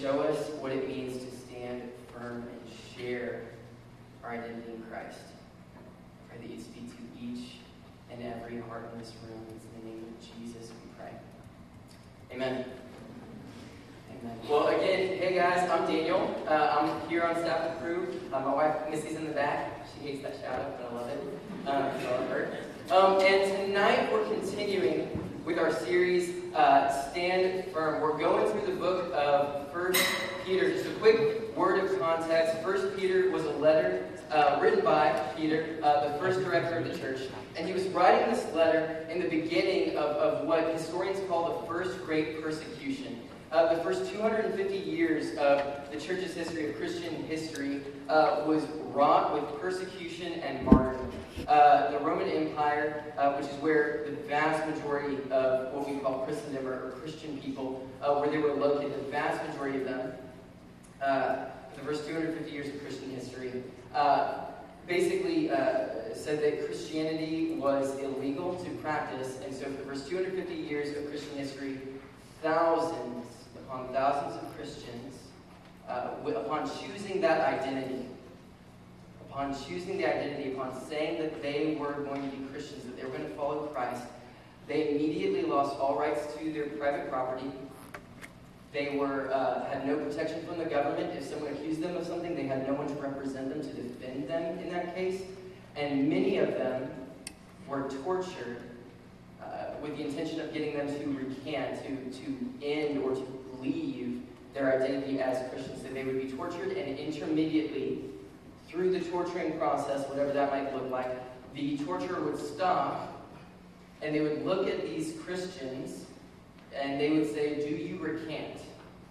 show us what it means to stand firm and share our identity in Christ. I pray that you speak to each and every heart in this room. It's in the name of Jesus we pray. Amen. Amen. Well, again, hey guys, I'm Daniel. Uh, I'm here on staff with Cru. Uh, my wife Missy's in the back. She hates that shout out, but I love it. Um, I love her. Um, and tonight we're continuing our series, uh, Stand Firm. We're going through the book of First Peter. Just a quick word of context. First Peter was a letter uh, written by Peter, uh, the first director of the church. And he was writing this letter in the beginning of, of what historians call the first great persecution. Uh, the first 250 years of the church's history, of Christian history, uh, was wrought with persecution and martyrdom. Uh, the Roman Empire, uh, which is where the vast majority of what we call Christendom or, Christian people, uh, where they were located, the vast majority of them, uh, the first 250 years of Christian history, basically said that Christianity was illegal to practice, and so for the first 250 years of Christian history, thousands upon thousands of Christians, uh, upon choosing that identity, upon choosing the identity, upon saying that they were going to be Christians, that they were going to follow Christ, they immediately lost all rights to their private property. They were uh, had no protection from the government. If someone accused them of something, they had no one to represent them to defend them in that case. And many of them were tortured uh, with the intention of getting them to recant, to, to end or to leave their identity as Christians. That they would be tortured and intermediately, through the torturing process, whatever that might look like, the torture would stop and they would look at these Christians and they would say, Do you recant?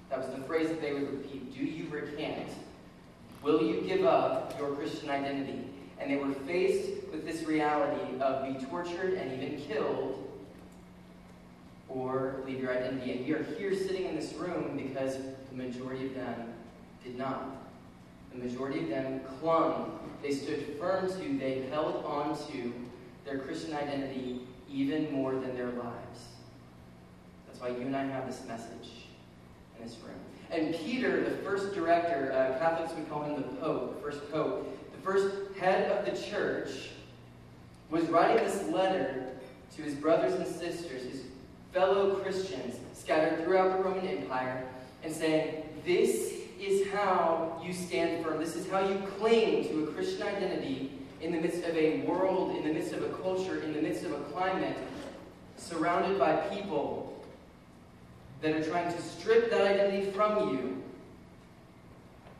That was the phrase that they would repeat Do you recant? Will you give up your Christian identity? And they were faced with this reality of be tortured and even killed or leave your identity. And we are here sitting in this room because the majority of them did not. The majority of them clung. They stood firm to, they held on to their Christian identity even more than their lives. That's why you and I have this message in this room. And Peter, the first director, uh, Catholics would call him the Pope, the first Pope, the first head of the church, was writing this letter to his brothers and sisters, his fellow Christians scattered throughout the Roman Empire, and saying, This is how you stand firm. This is how you cling to a Christian identity in the midst of a world, in the midst of a culture, in the midst of a climate surrounded by people that are trying to strip that identity from you.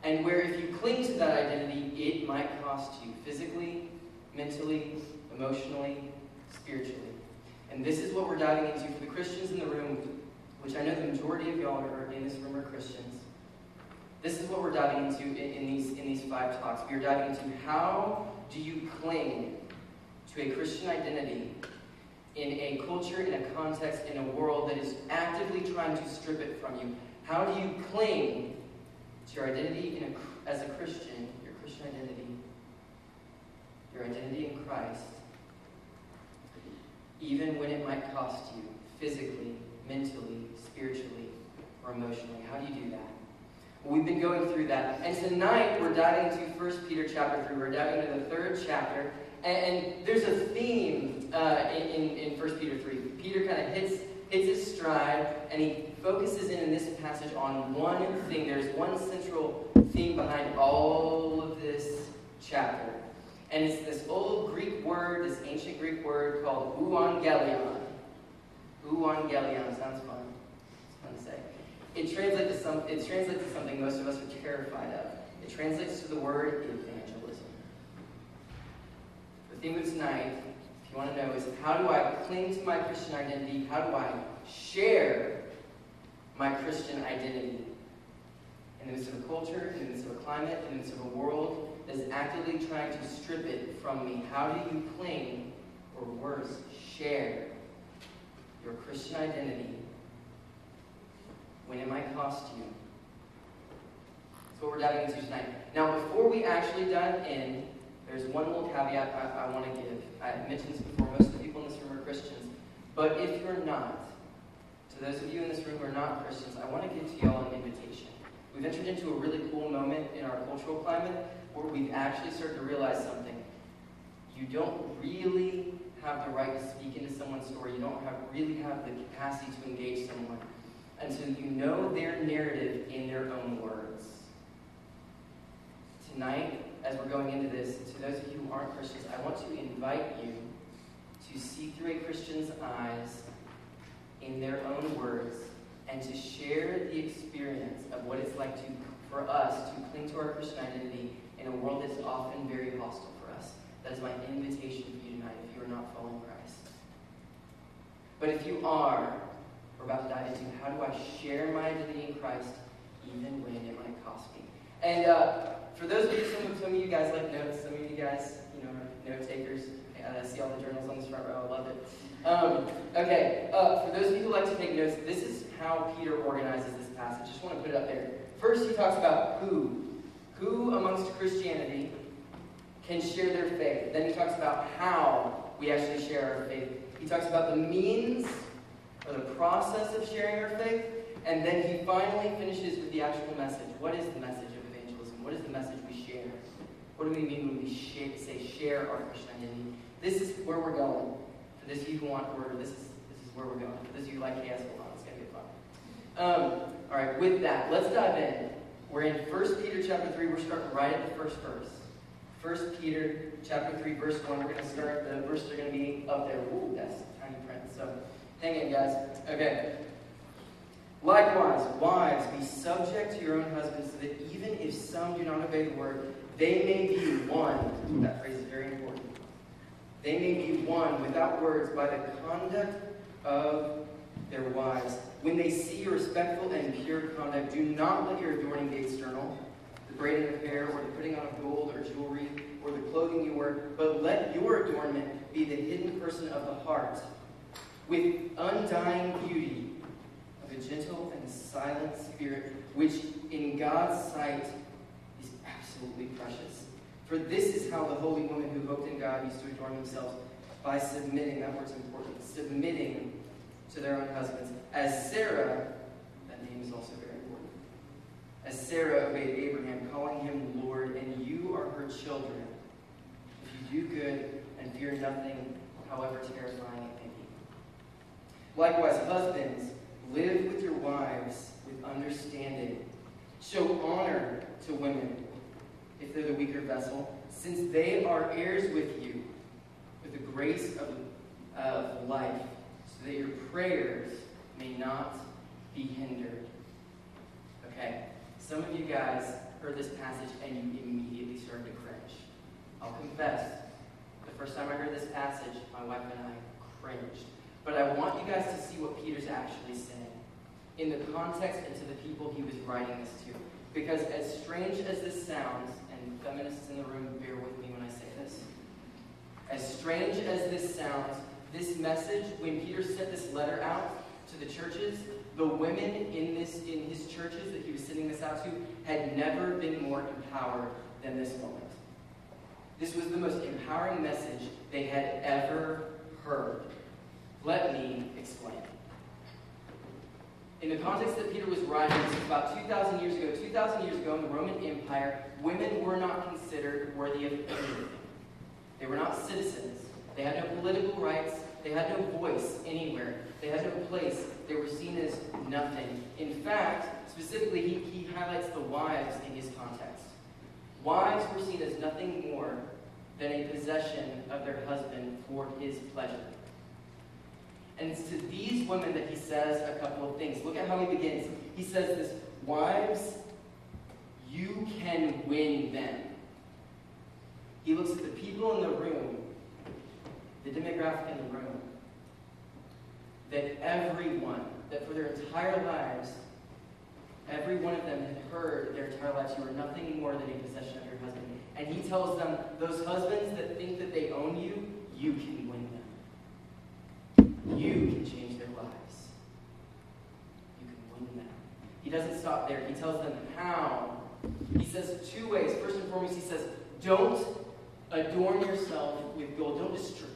And where if you cling to that identity, it might cost you physically, mentally, emotionally, spiritually. And this is what we're diving into for the Christians in the room, which I know the majority of y'all are in this room are Christians. This is what we're diving into in, in, these, in these five talks. We are diving into how do you cling to a Christian identity in a culture, in a context, in a world that is actively trying to strip it from you? How do you cling to your identity a, as a Christian, your Christian identity, your identity in Christ, even when it might cost you physically, mentally, spiritually, or emotionally? How do you do that? We've been going through that. And tonight we're diving into 1 Peter chapter 3. We're diving into the third chapter. And, and there's a theme uh, in, in 1 Peter 3. Peter kind of hits, hits his stride and he focuses in in this passage on one thing. There's one central theme behind all of this chapter. And it's this old Greek word, this ancient Greek word called euangelion. Euangelion sounds fun. It's fun to say. It translates to some. It translates to something most of us are terrified of. It translates to the word evangelism. The theme of tonight, if you want to know, is how do I cling to my Christian identity? How do I share my Christian identity. In the midst of a culture, in the midst of a climate, in the midst of a world that is actively trying to strip it from me, how do you cling, or worse, share your Christian identity when it might cost you? That's what we're diving into tonight. Now, before we actually dive in, there's one little caveat I, I want to give. I mentioned this before, most of the people in this room are Christians. But if you're not, to those of you in this room who are not Christians, I want to give to y'all an invitation. We've entered into a really cool moment in our cultural climate where we've actually started to realize something. You don't really have the right to speak into someone's story. You don't have, really have the capacity to engage someone until you know their narrative in their own words. Tonight, as we're going into this, to those of you who aren't Christians, I want to invite you to see through a Christian's eyes in their own words and to share the experience of what it's like to, for us to cling to our Christian identity in a world that's often very hostile for us. That is my invitation for you tonight if you are not following Christ. But if you are, we're about to dive into how do I share my identity in Christ even when it might cost me. And uh, for those of you, some, some of you guys like notes, some of you guys, you know, are note takers. I see all the journals on this front row. I love it. Um, okay, uh, for those of you who like to take notes, this is how Peter organizes this passage. Just want to put it up there. First, he talks about who. Who amongst Christianity can share their faith. Then he talks about how we actually share our faith. He talks about the means or the process of sharing our faith. And then he finally finishes with the actual message. What is the message of evangelism? What is the message we share? What do we mean when we share, say share our Christian identity? This is where we're going. For those of you who want order, this is this is where we're going. For those of you who like chaos, hold on, it's gonna get fun. Um, all right, with that, let's dive in. We're in 1 Peter chapter 3. We're starting right at the first verse. 1 Peter chapter 3, verse 1. We're going to start, the verses are going to be up there. Ooh, that's tiny print. So hang in, guys. Okay. Likewise, wives, be subject to your own husbands, so that even if some do not obey the word, they may be won. That phrase is very important. They may be won without words by the conduct of their wives. When they see your respectful and pure conduct, do not let your adorning be external, the braiding of hair, or the putting on of gold or jewelry, or the clothing you wear, but let your adornment be the hidden person of the heart, with undying beauty of a gentle and silent spirit, which in God's sight is absolutely precious. For this is how the holy women who hoped in God used to adorn themselves by submitting, that word's important, submitting to their own husbands. As Sarah, that name is also very important, as Sarah obeyed Abraham, calling him Lord, and you are her children, if you do good and fear nothing, however terrifying. Likewise, husbands, live with your wives with understanding. Show honor to women if they're the weaker vessel, since they are heirs with you with the grace of, of life, so that your prayers may not be hindered. Okay, some of you guys heard this passage and you immediately started to cringe. I'll confess, the first time I heard this passage, my wife and I cringed. But I want you guys to see what Peter's actually saying in the context and to the people he was writing this to. Because as strange as this sounds, and feminists in the room, bear with me when I say this. As strange as this sounds, this message, when Peter sent this letter out to the churches, the women in this in his churches that he was sending this out to had never been more empowered than this moment. This was the most empowering message they had ever heard. Let me explain. In the context that Peter was writing, this was about 2,000 years ago. 2,000 years ago in the Roman Empire, women were not considered worthy of anything. They were not citizens. They had no political rights. They had no voice anywhere. They had no place. They were seen as nothing. In fact, specifically, he, he highlights the wives in his context. Wives were seen as nothing more than a possession of their husband for his pleasure. And it's to these women that he says a couple of things. Look at how he begins. He says this Wives, you can win them. He looks at the people in the room, the demographic in the room, that everyone, that for their entire lives, Every one of them had heard their entire lives, you are nothing more than a possession of your husband. And he tells them, those husbands that think that they own you, you can. You can change their lives. You can win them. He doesn't stop there. He tells them how. He says two ways. First and foremost, he says, don't adorn yourself with gold. Don't distra-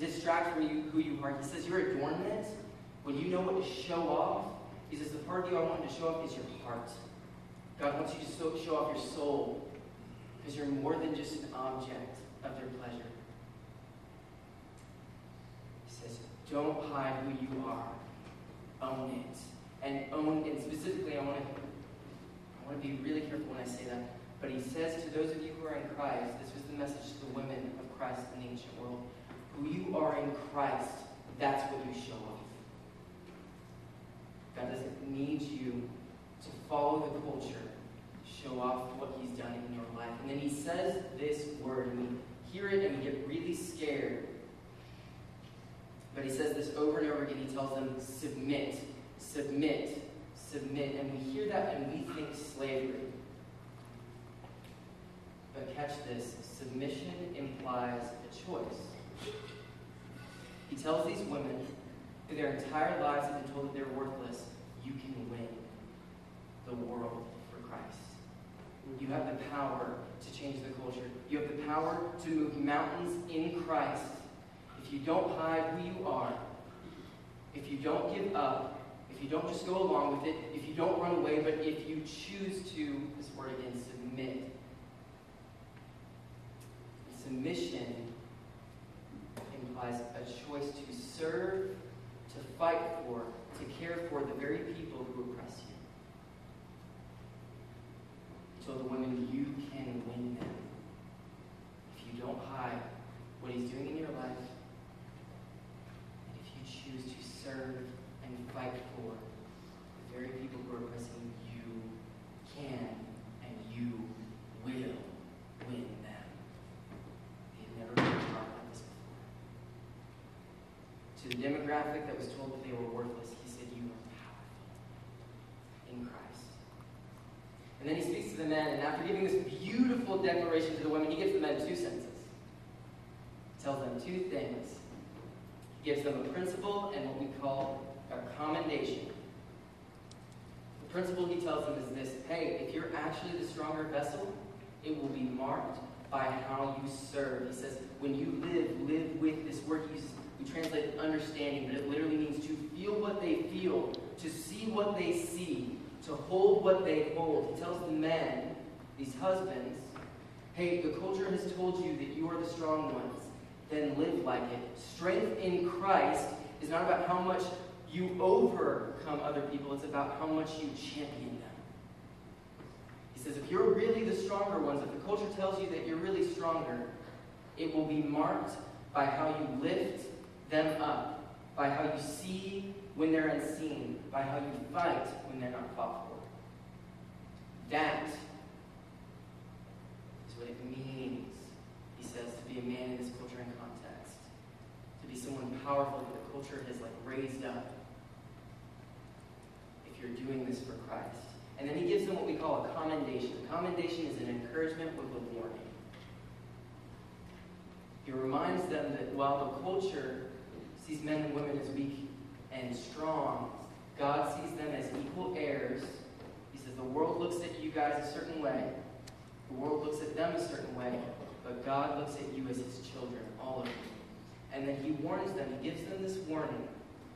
distract from you who you are. He says your adornment, when you know what to show off, he says the part of you I want to show off is your heart. God wants you to show off your soul because you're more than just an object of their pleasure. He says, don't hide who you are. Own it. And own, and specifically, I want to, I want to be really careful when I say that. But he says to those of you who are in Christ, this was the message to the women of Christ in the ancient world. Who you are in Christ, that's what you show off. God doesn't need you to follow the culture, show off what he's done in your life. And then he says this word, and we hear it and we get really scared. But he says this over and over again. He tells them, submit, submit, submit. And we hear that and we think slavery. But catch this submission implies a choice. He tells these women who their entire lives have been told that they're worthless, you can win the world for Christ. You have the power to change the culture. You have the power to move mountains in Christ. If you don't hide who you are, if you don't give up, if you don't just go along with it, if you don't run away, but if you choose to, this word again, submit. Submission implies a choice to serve, to fight for, to care for the very people who oppress you. So the women, you can win them. If you don't hide what he's doing in your life, and if you choose to serve and fight for the very people who are oppressing you, can and you will win them. They've never been taught like this before. To the demographic that was told that they were worthless, he said, You are powerful in Christ. And then he speaks to the men, and after giving this beautiful declaration to the women, he gives the men two sentences. He tells them two things. He gives them a principle and what we call a commendation. The principle he tells them is this hey, if you're actually the stronger vessel, it will be marked by how you serve. He says, when you live, live with this word he. We translate understanding, but it literally means to feel what they feel, to see what they see, to hold what they hold. He tells the men, these husbands, hey, the culture has told you that you are the strong ones. Then live like it. Strength in Christ is not about how much you overcome other people, it's about how much you champion them. He says, if you're really the stronger ones, if the culture tells you that you're really stronger, it will be marked by how you lift them up, by how you see when they're unseen, by how you fight when they're not fought for. That is what it means, he says, to be a man in this culture. Be someone powerful that the culture has like raised up. If you're doing this for Christ. And then he gives them what we call a commendation. A commendation is an encouragement with a warning. He reminds them that while the culture sees men and women as weak and strong, God sees them as equal heirs. He says the world looks at you guys a certain way, the world looks at them a certain way, but God looks at you as his children, all of you. And then he warns them, he gives them this warning,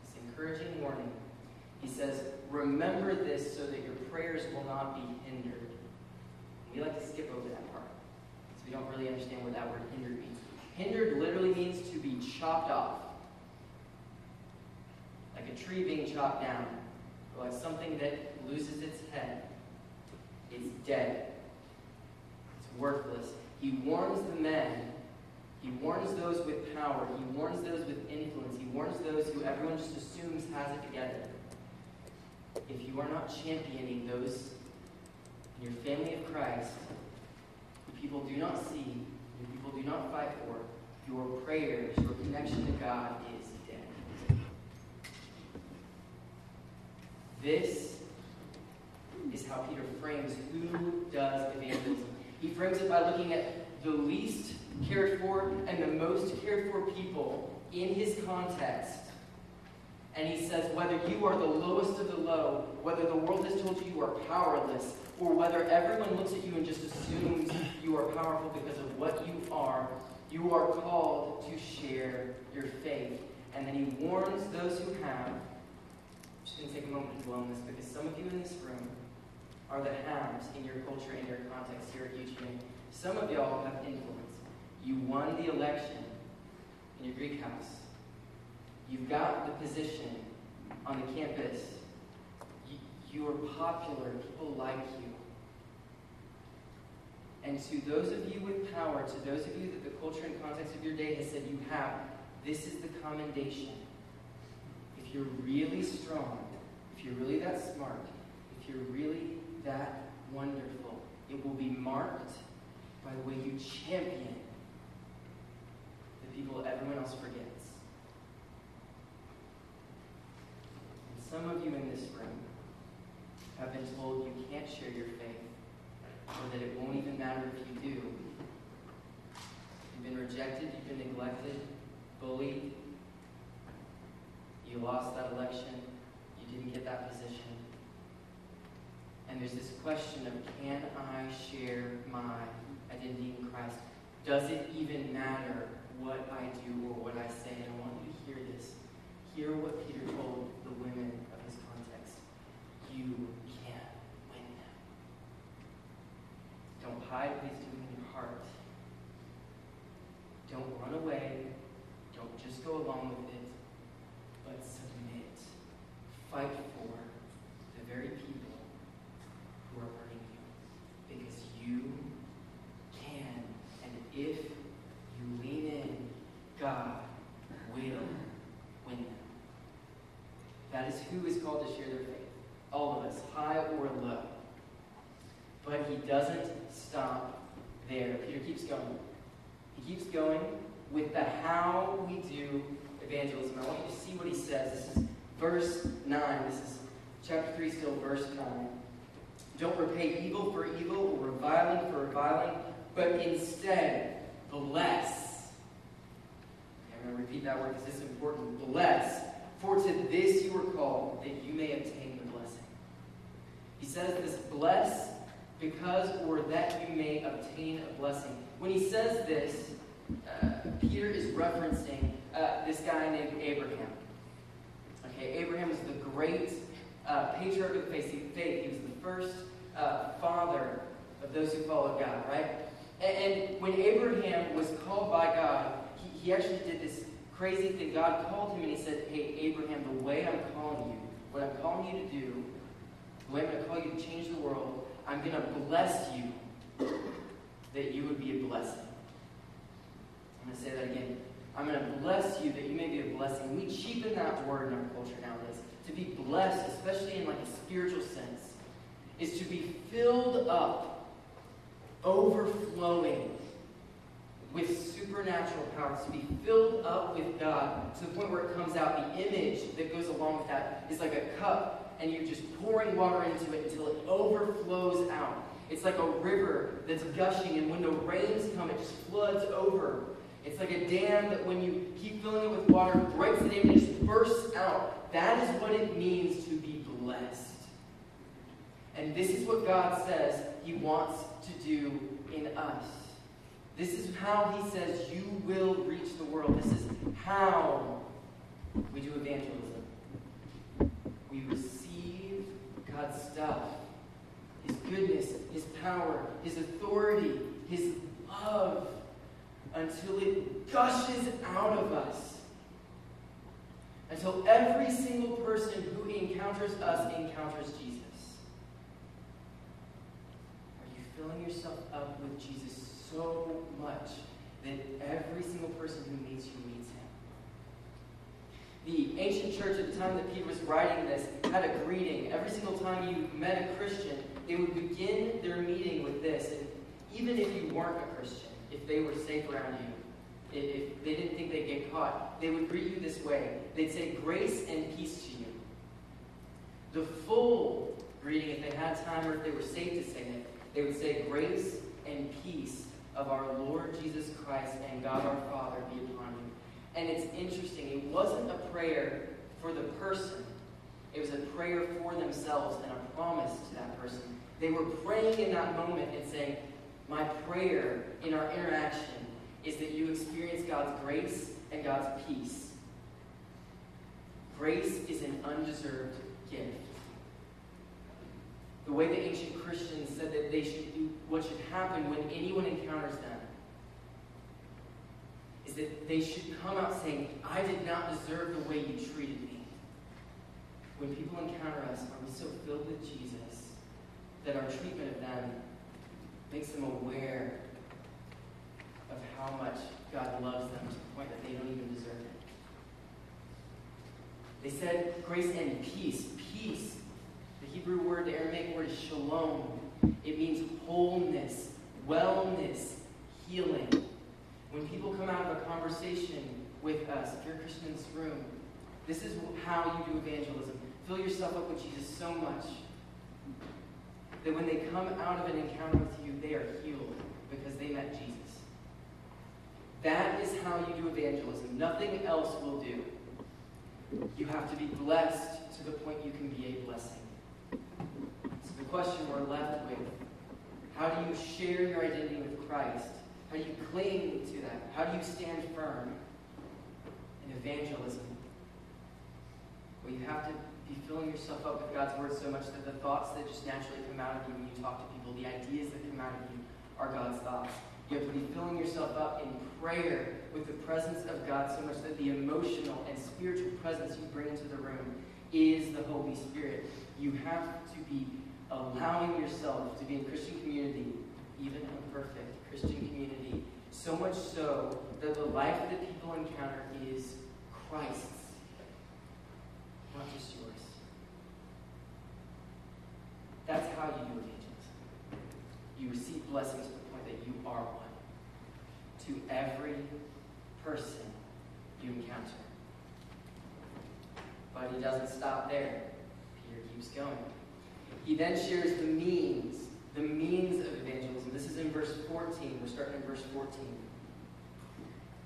this encouraging warning. He says, Remember this so that your prayers will not be hindered. We like to skip over that part, so we don't really understand what that word hindered means. Hindered literally means to be chopped off. Like a tree being chopped down, or like something that loses its head. It's dead. It's worthless. He warns the men. He warns those with power. He warns those with influence. He warns those who everyone just assumes has it together. If you are not championing those in your family of Christ, who people do not see, who people do not fight for, your prayers, your connection to God is dead. This is how Peter frames who does evangelism. He frames it by looking at the least cared for and the most cared for people in his context. And he says, whether you are the lowest of the low, whether the world has told you you are powerless, or whether everyone looks at you and just assumes you are powerful because of what you are, you are called to share your faith. And then he warns those who have. I'm just going to take a moment to dwell on this because some of you in this room are the haves in your culture, in your context here at UGA. Some of y'all have influence. You won the election in your Greek house. You've got the position on the campus. You, you are popular. People like you. And to those of you with power, to those of you that the culture and context of your day has said you have, this is the commendation. If you're really strong, if you're really that smart, if you're really that wonderful, it will be marked by the way you champion people everyone else forgets. And some of you in this room have been told you can't share your faith, or that it won't even matter if you do. You've been rejected, you've been neglected, bullied, you lost that election, you didn't get that position. And there's this question of can I share my identity in Christ? Does it even matter what I do or what I say? And I want you to hear this. Hear what Peter told the women of his context. You can win them. Don't hide what he's doing in your heart. Don't run away. Don't just go along with it, but submit. Fight for the very people who are hurting you. Because you can. And if you lean in, God will win them. That is who is called to share their faith. All of us, high or low. But he doesn't stop there. Peter keeps going. He keeps going with the how we do evangelism. I want you to see what he says. This is verse 9. This is chapter 3, still verse 9. Don't repay evil for evil or reviling for reviling, but instead bless. I'm going to repeat that word because it's important. Bless. For to this you are called, that you may obtain the blessing. He says this bless because or that you may obtain a blessing. When he says this, uh, Peter is referencing uh, this guy named Abraham. Okay, Abraham was the great uh, patriarch of the faith. He was the first uh, father of those who followed God, right? And, and, when Abraham was called by God, he, he actually did this crazy thing. God called him and he said, Hey, Abraham, the way I'm calling you, what I'm calling you to do, the way I'm going to call you to change the world, I'm going to bless you that you would be a blessing. I'm going to say that again. I'm going to bless you that you may be a blessing. We cheapen that word in our culture nowadays. To be blessed, especially in like a spiritual sense, is to be filled up, overflowing with supernatural power, to be filled up with God to the point where it comes out. The image that goes along with that is like a cup, and you're just pouring water into it until it overflows out. It's like a river that's gushing, and when the rains come, it just floods over. It's like a dam that when you keep filling it with water, breaks the dam and just bursts out. That is what it means to be blessed. And this is what God says He wants to do in us. This is how He says you will reach the world. This is how we do evangelism. We receive God's stuff His goodness, His power, His authority, His love until it gushes out of us. Until every single person who encounters us encounters Jesus. Are you filling yourself up with Jesus so much that every single person who meets you meets him? The ancient church at the time that Peter was writing this had a greeting. Every single time you met a Christian, they would begin their meeting with this. And even if you weren't a Christian, if they were safe around you, if they didn't think they'd get caught, they would greet you this way. They'd say, Grace and peace to you. The full greeting, if they had time or if they were safe to say it, they would say, Grace and peace of our Lord Jesus Christ and God our Father be upon you. And it's interesting, it wasn't a prayer for the person, it was a prayer for themselves and a promise to that person. They were praying in that moment and saying, My prayer in our interaction is that you experience God's grace and God's peace. Grace is an undeserved gift. The way the ancient Christians said that they should do what should happen when anyone encounters them is that they should come out saying, I did not deserve the way you treated me. When people encounter us, are we so filled with Jesus that our treatment of them makes them aware of how much God loves them to the point that they don't even deserve it? They said grace and peace. Peace. The Hebrew word, the Aramaic word is shalom. It means wholeness, wellness, healing. When people come out of a conversation with us, if you're a Christian in this room, this is how you do evangelism. Fill yourself up with Jesus so much that when they come out of an encounter with you, they are healed because they met Jesus. That is how you do evangelism. Nothing else will do. You have to be blessed to the point you can be a blessing. So the question we're left with how do you share your identity with Christ? How do you cling to that? How do you stand firm in evangelism? Well, you have to be filling yourself up with God's Word so much that the thoughts that just naturally come out of you when you talk to people, the ideas that come out of you, are God's thoughts. You have to be filling yourself up in prayer with the presence of God so much that the emotional and spiritual presence you bring into the room is the Holy Spirit. You have to be allowing yourself to be in Christian community, even imperfect Christian community, so much so that the life that people encounter is Christ's, not just yours. That's how you do evangelism. You receive blessings to the point that you are one to every person you encounter. But he doesn't stop there. Peter keeps going. He then shares the means, the means of evangelism. This is in verse 14. We're starting in verse 14.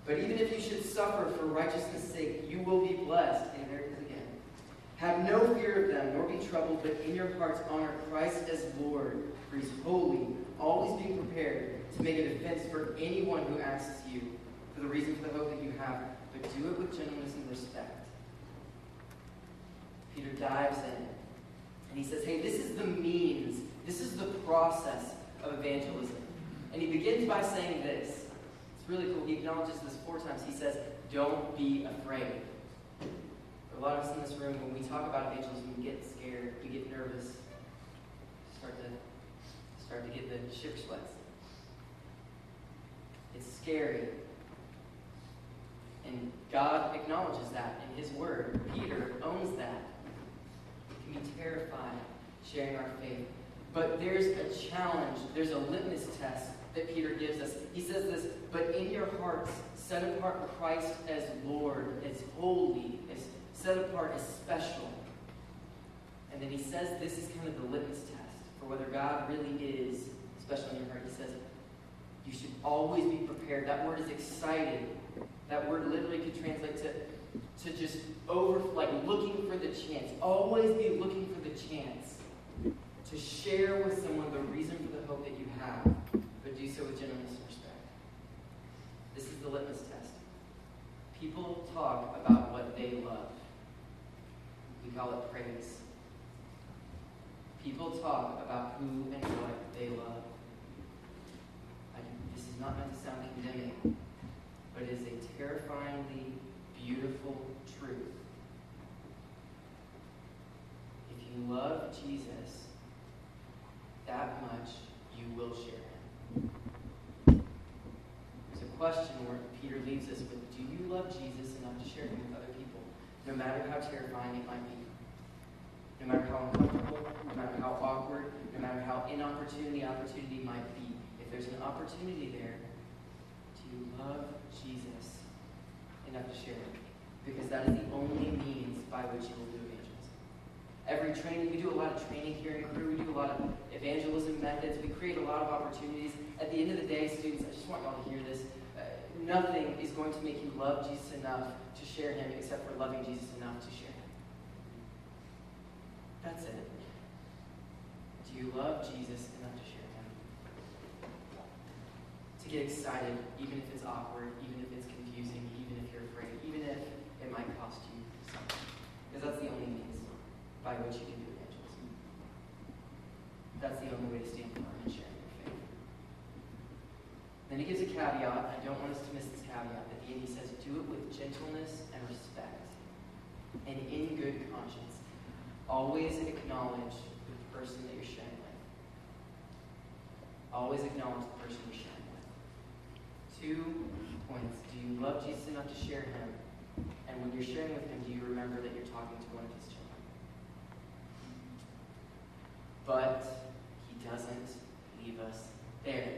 But even if you should suffer for righteousness' sake, you will be blessed. And there it is again. Have no fear of them, nor be troubled, but in your hearts honor Christ as Lord, for he's holy, always being prepared to make a defense for anyone who asks you for the reason for the hope that you have, but do it with gentleness and respect. Peter dives in and he says, Hey, this is the means, this is the process of evangelism. And he begins by saying this. It's really cool. He acknowledges this four times. He says, Don't be afraid. For a lot of us in this room, when we talk about evangelism, we get scared, we get nervous, start to to get the shiver sweats. It's scary. And God acknowledges that in His Word. Peter owns that. It can be terrifying sharing our faith. But there's a challenge, there's a litmus test that Peter gives us. He says this, but in your hearts, set apart Christ as Lord, as holy, as set apart as special. And then he says this is kind of the litmus test for whether God really is special in your heart. He says, you should always be prepared. That word is excited. That word literally could translate to, to just over, like looking for the chance. Always be looking for the chance to share with someone the reason for the hope that you have, but do so with gentleness and respect. This is the litmus test. People talk about what they love. We call it praise. People talk about who and what they love. I, this is not meant to sound condemning, but it is a terrifyingly beautiful truth. If you love Jesus that much, you will share him. There's a question where Peter leaves us with Do you love Jesus enough to share him with other people, no matter how terrifying it might be? No matter how uncomfortable, no matter how awkward, no matter how inopportune the opportunity might be, if there's an opportunity there, to love Jesus enough to share it? Because that is the only means by which you will do evangelism. Every training. We do a lot of training here in Cru. We do a lot of evangelism methods. We create a lot of opportunities. At the end of the day, students, I just want y'all to hear this. Uh, nothing is going to make you love Jesus enough to share him except for loving Jesus enough to share. That's it. Do you love Jesus enough to share him? To get excited, even if it's awkward, even if it's confusing, even if you're afraid, even if it might cost you something. Because that's the only means by which you can do evangelism. That's the only way to stand firm in sharing your faith. Then he gives a caveat. I don't want us to miss this caveat. At the end, he says, Do it with gentleness and respect, and in good conscience. Always acknowledge the person that you're sharing with. Always acknowledge the person you're sharing with. Two points. Do you love Jesus enough to share him? And when you're sharing with him, do you remember that you're talking to one of his children? But he doesn't leave us there.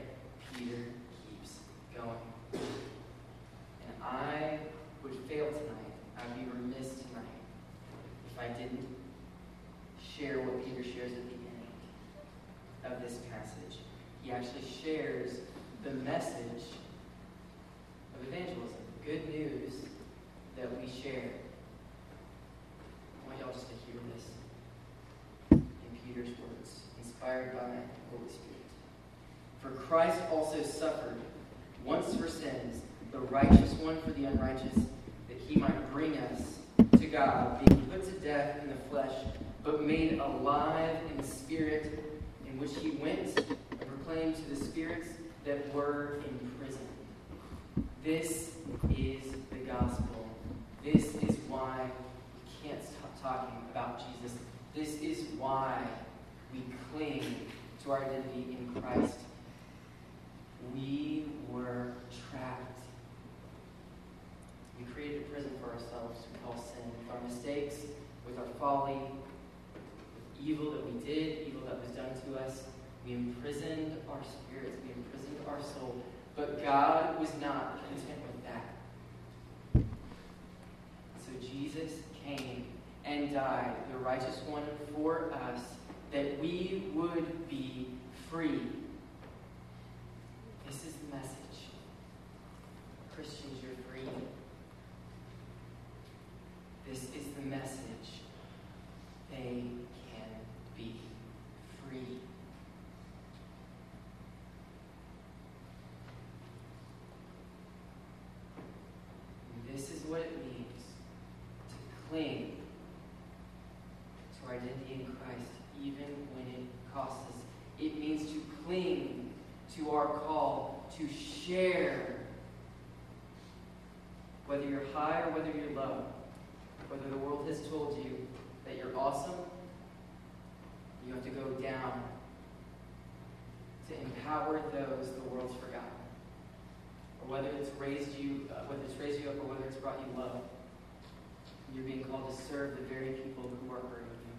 Peter keeps going. And I would fail tonight. I'd be remiss tonight if I didn't share what Peter shares at the end of this passage. He actually shares the message of evangelism, good news that we share. I want y'all just to hear this in Peter's words, inspired by the Holy Spirit. For Christ also suffered once for sins, the righteous one for the unrighteous, that he might bring us to God, being put to death in the flesh, but made alive in the spirit, in which he went and proclaimed to the spirits that were in prison. This is the gospel. This is why we can't stop talking about Jesus. This is why we cling to our identity in Christ. We were trapped. We created a prison for ourselves we call sin, with our mistakes, with our folly, with evil that we did, evil that was done to us. We imprisoned our spirits, we imprisoned our soul. But God was not content with that. So Jesus came and died, the righteous one for us, that we would be free. This is the message. Christians, you're free. This is the message. They can be free. And this is what it means to cling to our identity in Christ, even when it costs us. It means to cling to our call to share, whether you're high or whether you're low, whether the world has told you that you're awesome, you have to go down to empower those the world's forgotten. Or whether it's raised you, uh, whether it's raised you up or whether it's brought you low. You're being called to serve the very people who are hurting you.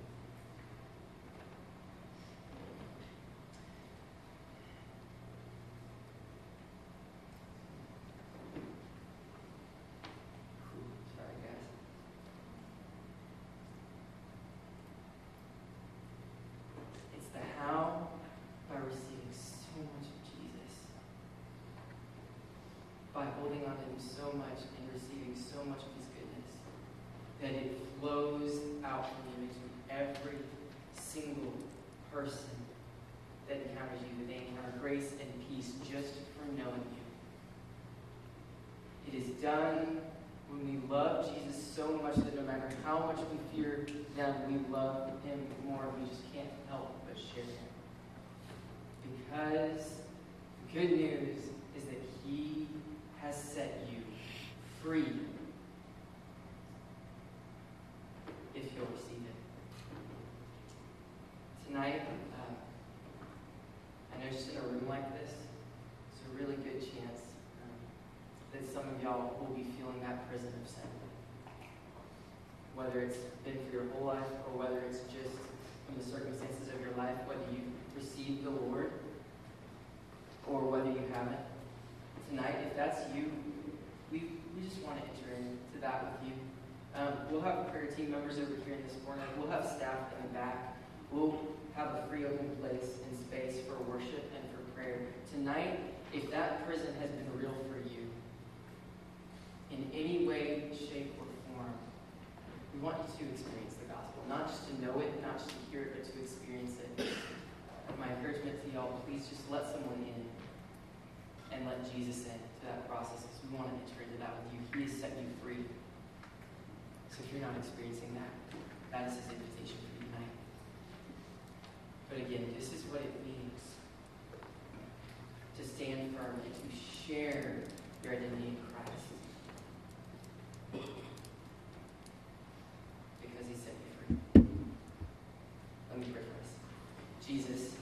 It's the how by receiving so much of Jesus, by holding on to Him so much and receiving so much of His that it flows out from you into every single person that encounters you, that they encounter grace and peace just for knowing you. It is done when we love Jesus so much that no matter how much we fear them, we love him more. We just can't help but share him. Because the good news is that he has set you free if you'll receive it. Tonight, uh, I know just in a room like this, it's a really good chance um, that some of y'all will be feeling that prison of sin. Whether it's been for your whole life or whether it's just from the circumstances of your life, whether you've received the Lord or whether you haven't. Tonight, if that's you, we, we just want to enter into that with you. Um, we'll have prayer team members over here in this corner. We'll have staff in the back. we'll free open place and space for worship and for prayer. Tonight, if that prison has been real for you, in any way, shape, or form, we want you to experience the gospel. Not just to know it, not just to hear it, but to experience it. My encouragement to y'all, please just let someone in and let Jesus in to that process because we want to enter into that with you. He has set you free. So if you're not experiencing that, that is his invitation. But again, this is what it means to stand firm and to share your identity in Christ. Because he set you free. Let me pray for us. Jesus,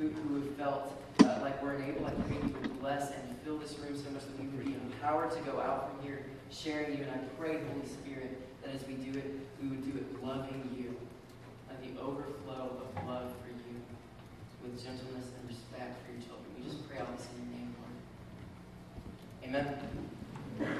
who, who have felt uh, like we're enabled, like we're going to and fill this room so much that we would be empowered to go out from here sharing you. And I pray, Holy Spirit, that as we do it, we would do it loving you, like the overflow of love for you, with gentleness and respect for your children. We just pray all this in your name, Lord. Amen.